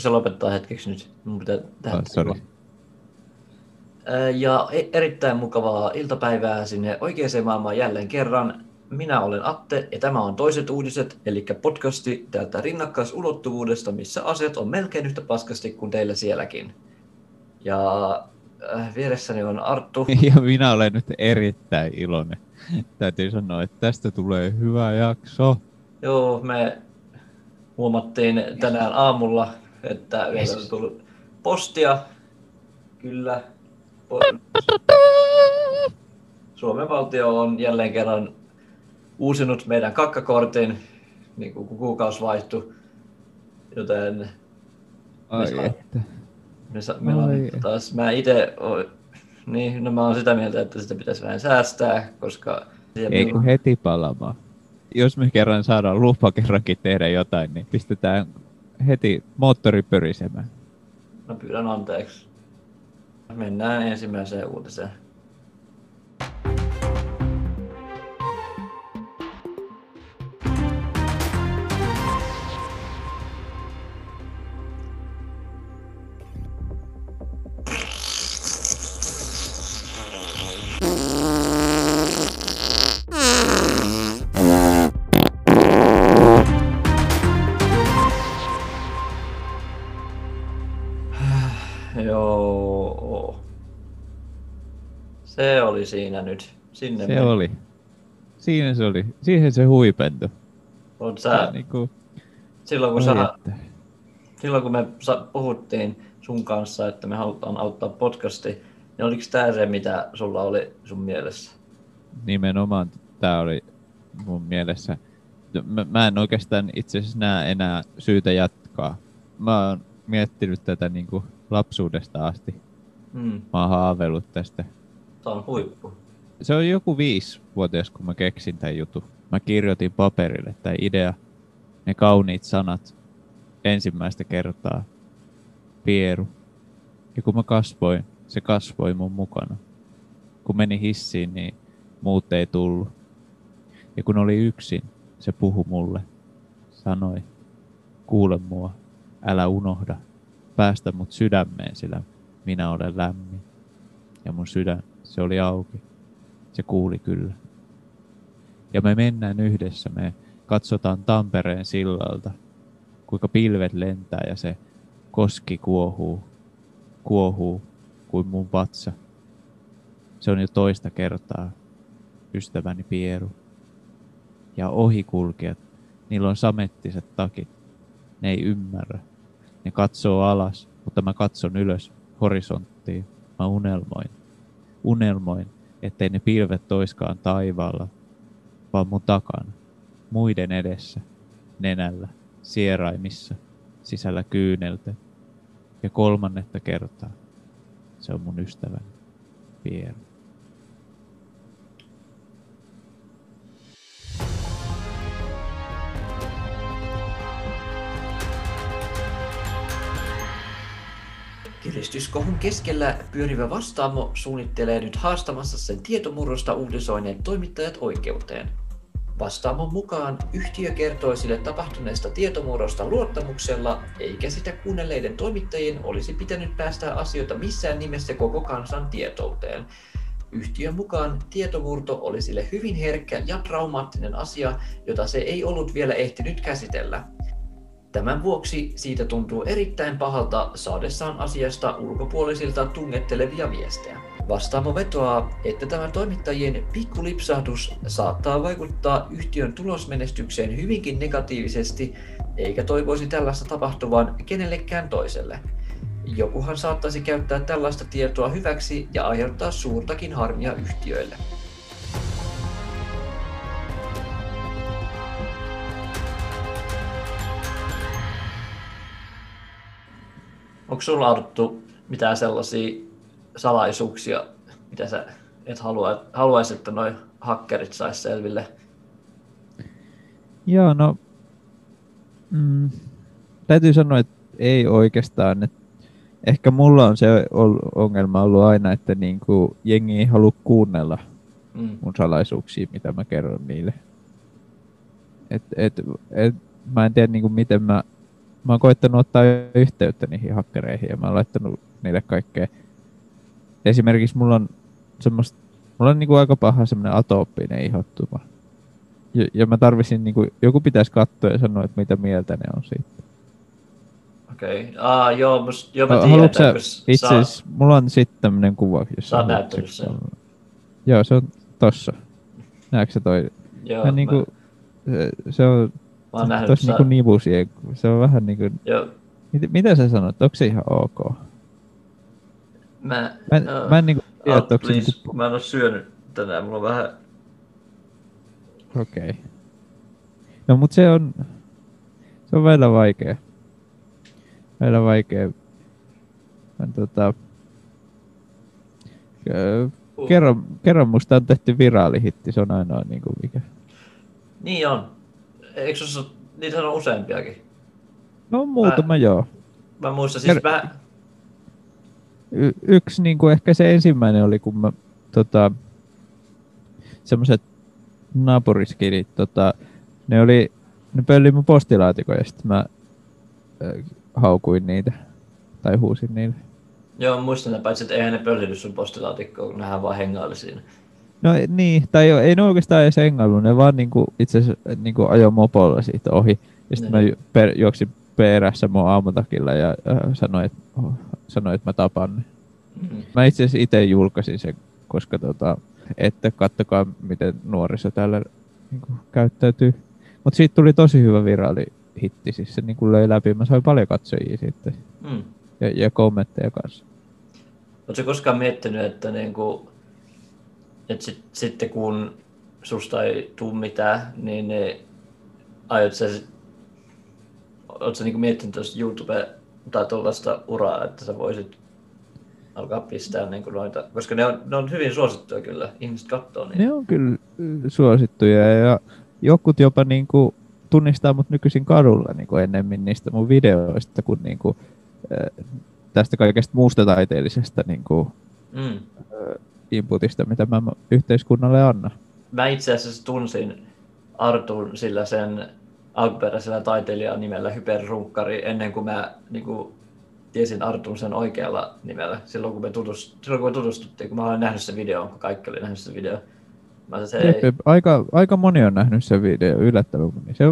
Sä lopettaa hetkeksi nyt? Mun pitää tehdä Oh, sorry. Ää, Ja e- erittäin mukavaa iltapäivää sinne oikeaan maailmaan jälleen kerran. Minä olen Atte ja tämä on Toiset uutiset, eli podcasti täältä rinnakkaisulottuvuudesta, missä asiat on melkein yhtä paskasti kuin teillä sielläkin. Ja äh, vieressäni on Arttu. Ja minä olen nyt erittäin iloinen. Täytyy sanoa, että tästä tulee hyvä jakso. Joo, me huomattiin tänään aamulla, että meillä on tullut postia. Kyllä. Suomen valtio on jälleen kerran uusinut meidän kakkakortin, niin kuin kuukausi vaihtui. Joten Ai saa- että. me, sa- on Ai. taas, mä itse, niin, no mä oon sitä mieltä, että sitä pitäisi vähän säästää, koska Ei kun heti palamaan. Jos me kerran saadaan lupa kerrankin tehdä jotain, niin pistetään heti moottori pörisemään. No pyydän anteeksi. Mennään ensimmäiseen uutiseen. Siinä nyt. Sinne Se meni. oli. Siinä se oli. Siihen se huipentui. Oot Se sä, niin kuin, silloin, kun sä, silloin kun me puhuttiin sun kanssa, että me halutaan auttaa podcasti, niin oliko tämä se, mitä sulla oli sun mielessä? nimenomaan tämä oli mun mielessä. Mä, mä en oikeastaan itse asiassa näe enää syytä jatkaa. Mä oon miettinyt tätä niin kuin lapsuudesta asti. Hmm, Mä oon haaveillut tästä. Tämä on huippu. Se on joku viisivuotias, kun mä keksin tämän jutun. Mä kirjoitin paperille tämä idea, ne kauniit sanat ensimmäistä kertaa. Pieru. Ja kun mä kasvoin, se kasvoi mun mukana. Kun meni hissiin, niin muut ei tullut. Ja kun oli yksin, se puhui mulle. Sanoi, kuule mua, älä unohda. Päästä mut sydämeen, sillä minä olen lämmin. Ja mun sydän, se oli auki. Se kuuli kyllä. Ja me mennään yhdessä, me katsotaan Tampereen sillalta, kuinka pilvet lentää ja se koski kuohuu, kuohuu kuin mun vatsa. Se on jo toista kertaa, ystäväni Pieru. Ja ohikulkijat, niillä on samettiset takit. Ne ei ymmärrä. Ne katsoo alas, mutta mä katson ylös horisonttiin. Mä unelmoin. Unelmoin, ettei ne pilvet toiskaan taivaalla, vaan mun takana, muiden edessä, nenällä, sieraimissa, sisällä kyyneltä. Ja kolmannetta kertaa, se on mun ystäväni, Pieru. Kiristyskohun keskellä pyörivä vastaamo suunnittelee nyt haastamassa sen tietomurrosta uutisoineet toimittajat oikeuteen. Vastaamon mukaan yhtiö kertoi sille tapahtuneesta tietomurrosta luottamuksella, eikä sitä kuunnelleiden toimittajien olisi pitänyt päästää asioita missään nimessä koko kansan tietouteen. Yhtiön mukaan tietomurto oli sille hyvin herkkä ja traumaattinen asia, jota se ei ollut vielä ehtinyt käsitellä. Tämän vuoksi siitä tuntuu erittäin pahalta saadessaan asiasta ulkopuolisilta tungettelevia viestejä. Vastaamo vetoaa, että tämä toimittajien pikkulipsahdus saattaa vaikuttaa yhtiön tulosmenestykseen hyvinkin negatiivisesti, eikä toivoisi tällaista tapahtuvan kenellekään toiselle. Jokuhan saattaisi käyttää tällaista tietoa hyväksi ja aiheuttaa suurtakin harmia yhtiöille. Onko sulla Arttu mitään sellaisia salaisuuksia, mitä sä et halua, haluaisi, että noi hakkerit sais selville? Joo, no mm, täytyy sanoa, että ei oikeastaan. Että ehkä mulla on se ongelma ollut aina, että niinku jengi ei halua kuunnella Mm. mun salaisuuksia, mitä mä kerron niille. Et, et, et, mä en tiedä niinku miten mä mä oon koittanut ottaa yhteyttä niihin hakkereihin ja mä oon laittanut niille kaikkea. Esimerkiksi mulla on semmoista, mulla on niinku aika paha semmoinen atooppinen ihottuma. Ja, ja mä tarvisin, niinku, joku pitäisi katsoa ja sanoa, että mitä mieltä ne on siitä. Okei. Okay. Ah, joo, must, joo mä No, tiedän, sä, itse saa- asiassa, mulla on sitten tämmönen kuva, jos Sä oot näyttänyt sen. Joo, se on tossa. Näetkö sä toi? Joo, Vähän niinku, se, se on mä, oon nähnyt, tossa sä, niinku nivusien, se on vähän niinku, joo, mit, mitä sä sanot, onko se ihan ok? mä, Mä en, joo. mä en niinku tiedä, onko se please, niinku, Mä en oo syönyt tänään, mulla on vähän... okei. Okay. No mut se on, se on välillä vaikea. Välillä vaikea. Mä tota, ö, kerran, kerran musta on tehty viraalihitti, se on ainoa niinku mikä. Niin on. Eikö se niitä on useampiakin? No muutama joo. Mä muistan siis vähän... Y- yksi niin kuin ehkä se ensimmäinen oli, kun mä tota, semmoiset naapuriskidit, tota, ne oli, ne pölli mun postilaatikon ja sitten mä ö, haukuin niitä tai huusin niille. Joo, muistan ne, paitsi että eihän ne pöllity sun postilaatikkoon, kun nehän vaan hengaili siinä. No niin, tai jo, ei ne oikeastaan edes engailu, ne vaan niinku, itse asiassa niinku ajo mopolla siitä ohi. Ja sitten mä Niin. ju- per, juoksin perässä mun aamutakilla ja äh, sanoin, että oh, sanoin, että mä tapan ne. Mm. Mä itse asiassa itse julkaisin sen, koska tota, että kattokaa miten nuoriso täällä niin kuin, käyttäytyy. Mutta siitä tuli tosi hyvä viraali hitti, siis se niin kuin löi läpi. Mä sain paljon katsojia sitten Mm. ja, ja kommentteja kanssa. Oletko koskaan miettinyt, että, niinku, että sit, sitten kun susta ei tuu mitään, niin ne, aiot sä, oletko niinku miettinyt tuosta YouTube tai tuollaista uraa, että sä voisit alkaa pistää niinku noita, koska ne on, ne on hyvin suosittuja kyllä, ihmiset katsoo niitä. Ne on kyllä suosittuja ja jokut jopa niin kuin, tunnistaa mut nykyisin kadulla niin kuin ennemmin niistä mun videoista kuin, niin kuin tästä kaikesta muusta taiteellisesta niin kuin, Mm. Inputista, mitä mä yhteiskunnalle annan. Mä itse asiassa tunsin Artun sillä sen alkuperäisellä taiteilijan nimellä Hyperrunkkari ennen kuin mä niin kuin, tiesin Artun sen oikealla nimellä. Silloin kun me, tutust, silloin, kun me tutustuttiin, kun mä olin nähnyt sen videon, kun kaikki oli nähnyt sen videon. Mä sanoin, se ei, jep. Aika, aika moni on nähnyt sen video, yllättävän moni. Se,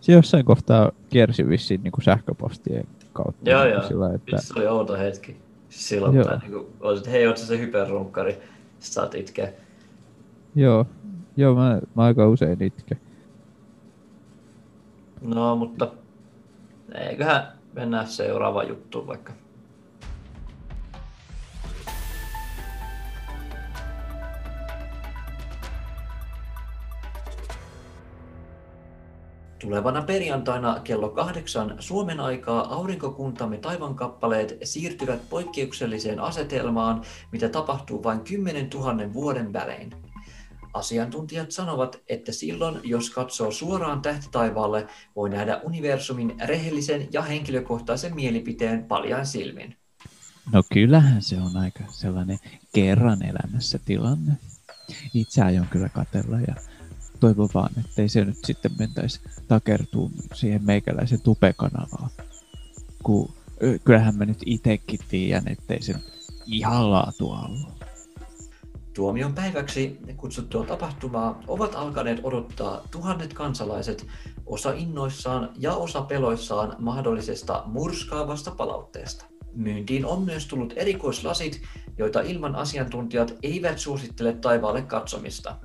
se jossain kohtaa kiersi vissiin niin kuin sähköpostien kautta. Joo, niin joo. Sillä, että, se oli outo hetki. Silloin, Joo. kun mä niin kuin, hei, oot sä se Hyperrunkkari? Saat itkeä. joo, joo mä, mä aika usein itken. No, mutta eiköhän mennään seuraavaan juttuun vaikka. Tulevana perjantaina kello kahdeksan Suomen aikaa aurinkokuntamme taivankappaleet siirtyvät poikkeukselliseen asetelmaan, mitä tapahtuu vain 10 000 vuoden välein. Asiantuntijat sanovat, että silloin, jos katsoo suoraan tähtitaivaalle, voi nähdä universumin rehellisen ja henkilökohtaisen mielipiteen paljain silmin. No kyllähän se on aika sellainen kerran elämässä tilanne. Itse aion kyllä katella ja toivon vaan, ettei se nyt sitten mentäisi takertuun siihen meikäläisen tupekanavaan. Kun kyllähän mä nyt itekin tiedän, ettei se ihan laatua ollut. Tuomion päiväksi kutsuttua tapahtumaa ovat alkaneet odottaa tuhannet kansalaiset, osa innoissaan ja osa peloissaan mahdollisesta murskaavasta palautteesta. Myyntiin on myös tullut erikoislasit, joita ilman asiantuntijat eivät suosittele taivaalle katsomista.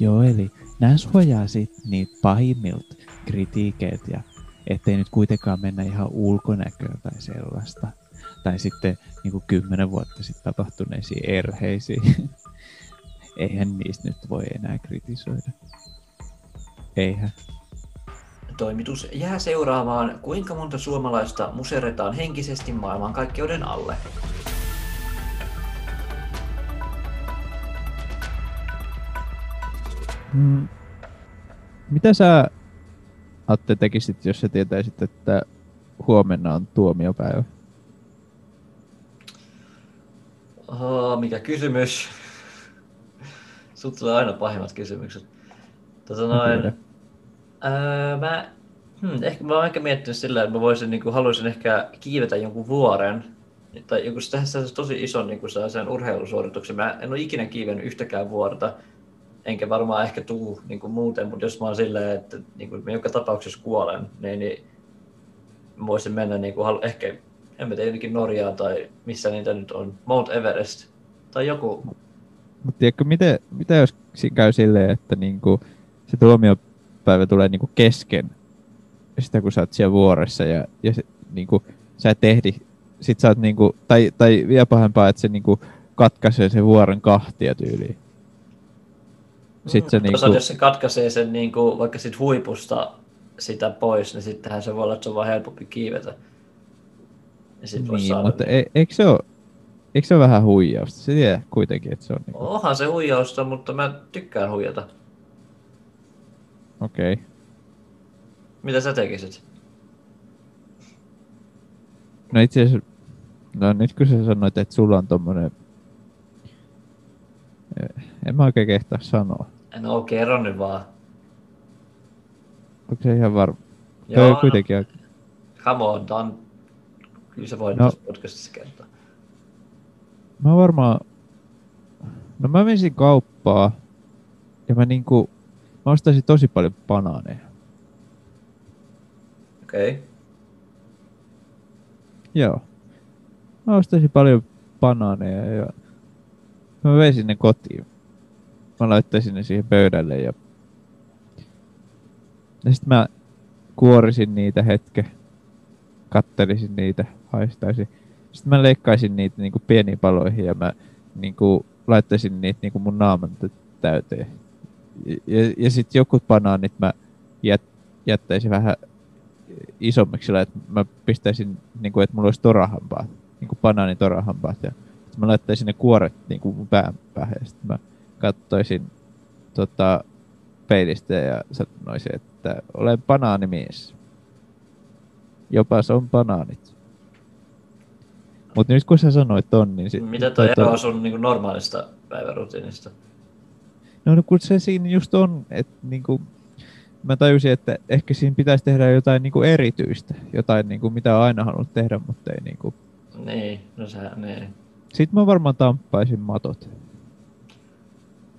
Joo, eli nämä suojaa sit niitä pahimmilta kritiikeet ja ettei nyt kuitenkaan mennä ihan ulkonäköön tai sellaista. Tai sitten niin kuin kymmenen vuotta sitten tapahtuneisiin erheisiin. Eihän niistä nyt voi enää kritisoida. Eihän. Toimitus jää seuraamaan, kuinka monta suomalaista muserretaan henkisesti maailmankaikkeuden alle. Mm. Mitä sä, Atte, tekisit, jos sä tietäisit, että huomenna on tuomiopäivä? Oh, mikä kysymys? Sut tulee aina pahimmat kysymykset. Tota noin, Kyllä. öö, mä Hmm, ehkä mä oon ehkä miettinyt sillä, että mä voisin, niin kuin, haluaisin ehkä kiivetä jonkun vuoren, tai joku tässä tosi iso niin kuin sen urheilusuorituksen. Mä en ole ikinä kiivennyt yhtäkään vuorta, enkä varmaan ehkä tuu niin kuin muuten, mutta jos mä oon silleen, että niin kuin, joka tapauksessa kuolen, niin, niin voisin mennä niin kuin, ehkä, en mä tiedä, jonnekin Norjaan tai missä niitä nyt on, Mount Everest tai joku. Mutta tiedätkö, mitä, mitä jos käy silleen, että niinku, se tuomiopäivä tulee niinku kesken sitä, kun sä oot siellä vuoressa ja, ja se, niinku, sä et ehdi, sit sä oot niinku, tai, tai vielä pahempaa, että se niinku katkaisee sen vuoren kahtia tyyliin. Sitten se, mm, niinku... jos se katkaisee sen niinku, vaikka sit huipusta sitä pois, niin sittenhän se voi olla, että se on vaan helpompi kiivetä. Ja sit niin, saada mutta niin... e, eikö se ole, eikö se ole vähän huijausta? Se tiedä kuitenkin, että se on... Niinku... Onhan se huijausta, mutta mä tykkään huijata. Okei. Okay. Mitä sä tekisit? No itse asiassa, no nyt kun sä sanoit, että sulla on tommonen... En mä oikein kehtaa sanoa. No kerro nyt vaan. Onko se ihan varma? Joo, no, kuitenkin aika... Come on, Dan. Kyllä se voi no, tässä podcastissa kertoa. Mä varmaan... No mä menisin kauppaa ja mä niinku... Mä ostaisin tosi paljon banaaneja. Okei. Okay. Joo. Mä ostaisin paljon banaaneja ja mä veisin ne kotiin. Mä laittaisin ne siihen pöydälle ja, ja sitten mä kuorisin niitä hetke, kattelisin niitä, haistaisin. Sitten mä leikkaisin niitä niinku pieniin paloihin ja mä niinku laittaisin niitä niinku mun naaman täyteen. Ja, ja, sitten joku banaanit mä jät, jättäisin vähän isommiksi sillä, että mä pistäisin, niin kuin, että mulla olisi torahampaat, niin kuin banaani torahampaat. Ja mä laittaisin ne kuoret niin kuin mun pään päähän. Ja sitten mä katsoisin tota, peilistä ja sanoisin, että olen banaanimies. Jopa se on banaanit. Mutta nyt kun sä sanoit ton, niin... Sit, Mitä toi tota, eroaa sun niin normaalista päivärutiinista? No, no kun se siinä just on, että niinku, mä tajusin, että ehkä siinä pitäisi tehdä jotain niinku erityistä. Jotain, niinku, mitä on aina halunnut tehdä, mutta ei niinku... Niin, no se, niin. Sitten mä varmaan tamppaisin matot.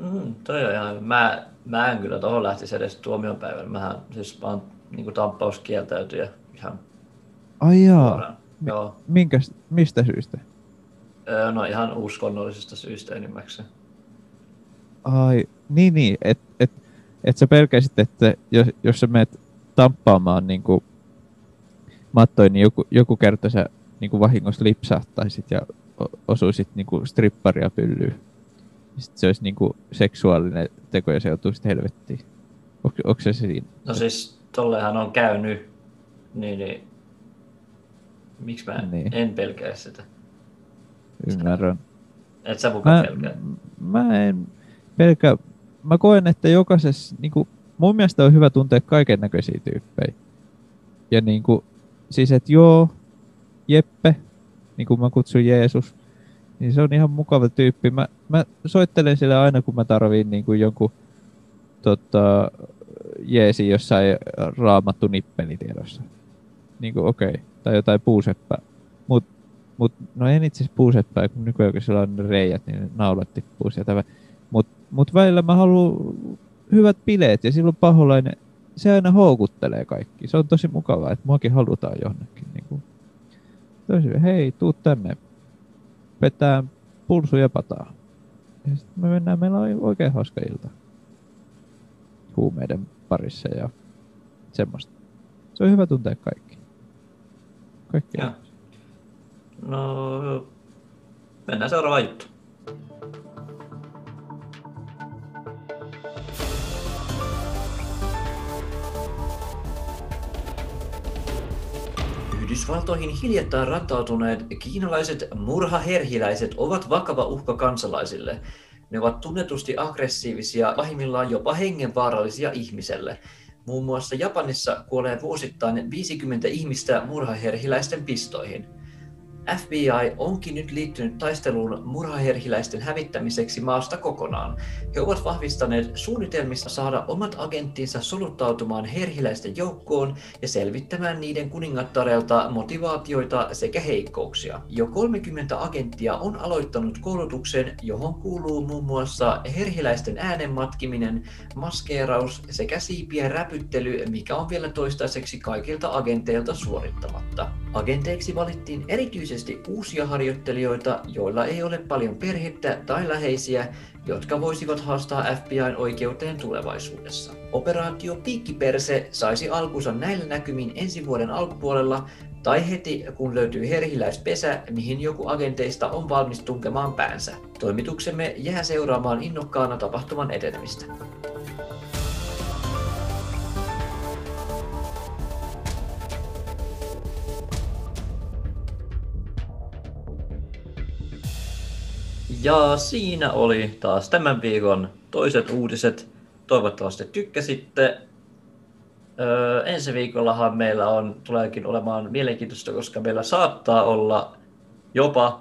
Mm, toi on ihan, mä, mä en kyllä tohon lähtisi edes tuomionpäivän. Mähän siis vaan niin tamppauskieltäytyjä ihan Ai jaa. Joo. Minkäs, mistä syystä? Öö, no ihan uskonnollisesta syystä enimmäkseen. Ai, niin niin, että et, et sä pelkäsit, että jos, jos sä menet tamppaamaan niin kuin mattoin, niin joku, joku kerta sä niin kuin vahingossa lipsahtaisit ja osuisit niin kuin stripparia pyllyyn. Sitten se olisi niin kuin seksuaalinen teko ja se joutuisi helvettiin. Onko, onko se siinä? No siis tollehan on käynyt, niin, niin miksi mä en, niin. en pelkää sitä? Ymmärrän. Et sä mukaan mä, pelkää? Mä en pelkää. Mä koen, että jokaisessa, niin kuin, mun mielestä on hyvä tuntea kaiken näköisiä tyyppejä. Ja niin kuin, siis että joo, Jeppe, niin kuin mä kutsun Jeesus, niin se on ihan mukava tyyppi. Mä, mä soittelen sille aina, kun mä tarviin niin kuin jonkun tota, jeesi jossain raamattu nippelitiedossa. Niin kuin okei. Okay tai jotain puuseppää. Mut, mut, no en itse asiassa puuseppää, kun nykyään kun siellä on reijät, niin naulat tippuu sieltä. Mut, mut välillä mä haluan hyvät bileet ja silloin paholainen, se aina houkuttelee kaikki. Se on tosi mukavaa, että muakin halutaan jonnekin. Niin kuin. Tosi, hei, tuu tänne. Petää pulsu ja pataa. Ja sitten me mennään, meillä on oikein hauska ilta. Huumeiden parissa ja semmoista. Se on hyvä tuntea kaikki kaikkea. No, mennään seuraavaan juttu. Yhdysvaltoihin hiljattain rantautuneet kiinalaiset murhaherhiläiset ovat vakava uhka kansalaisille. Ne ovat tunnetusti aggressiivisia, pahimmillaan jopa hengenvaarallisia ihmiselle. Muun muassa Japanissa kuolee vuosittain 50 ihmistä murhaherhiläisten pistoihin. FBI onkin nyt liittynyt taisteluun murhaherhiläisten hävittämiseksi maasta kokonaan. He ovat vahvistaneet suunnitelmissa saada omat agenttinsa soluttautumaan herhiläisten joukkoon ja selvittämään niiden kuningattarelta motivaatioita sekä heikkouksia. Jo 30 agenttia on aloittanut koulutuksen, johon kuuluu muun muassa herhiläisten äänen matkiminen, maskeeraus sekä siipien räpyttely, mikä on vielä toistaiseksi kaikilta agenteilta suorittamatta. Agenteiksi valittiin erityisesti uusia harjoittelijoita, joilla ei ole paljon perhettä tai läheisiä, jotka voisivat haastaa FBIn oikeuteen tulevaisuudessa. Operaatio Piikkiperse saisi alkunsa näillä näkymin ensi vuoden alkupuolella tai heti kun löytyy herhiläispesä, mihin joku agenteista on valmis tunkemaan päänsä. Toimituksemme jää seuraamaan innokkaana tapahtuman etenemistä. Ja siinä oli taas tämän viikon toiset uutiset. Toivottavasti tykkäsitte. Öö, ensi viikollahan meillä on, tuleekin olemaan mielenkiintoista, koska meillä saattaa olla jopa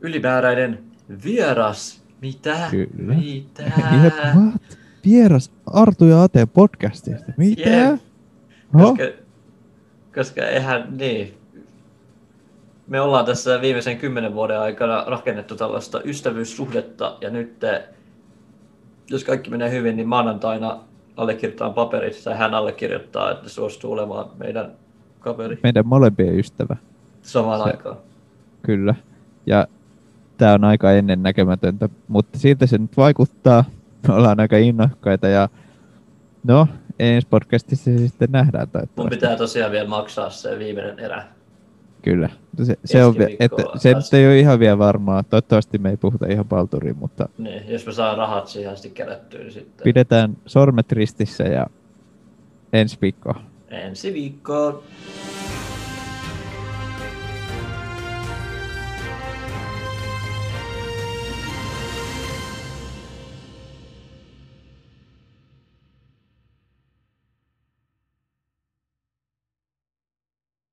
ylimääräinen vieras. Mitä? Kyllä. Mitä? Jep, what? Vieras Artu ja Ate podcastista. Mitä? Jep. Oho. Koska, koska eihän, niin. Me ollaan tässä viimeisen kymmenen vuoden aikana rakennettu tällaista ystävyyssuhdetta ja nyt, eh, jos kaikki menee hyvin, niin maanantaina allekirjoitetaan paperit tai hän allekirjoittaa, että suostuu olemaan meidän kaveri Meidän molempien ystävä. samaan Se- aikaan. Kyllä. Ja tämä on aika ennennäkemätöntä, mutta siltä se nyt vaikuttaa. Me ollaan aika innokkaita ja no, ensi podcastissa se sitten nähdään Mun pitää tosiaan vielä maksaa se viimeinen erä. Kyllä. Se, se, on, että, se nyt ei ole ihan vielä varmaa. Toivottavasti me ei puhuta ihan palturiin, mutta Niin, jos mä saan rahat siihen asti kerättyä, niin sitten pidetään sormet ristissä ja ensi viikkoa. ensi viikkoon.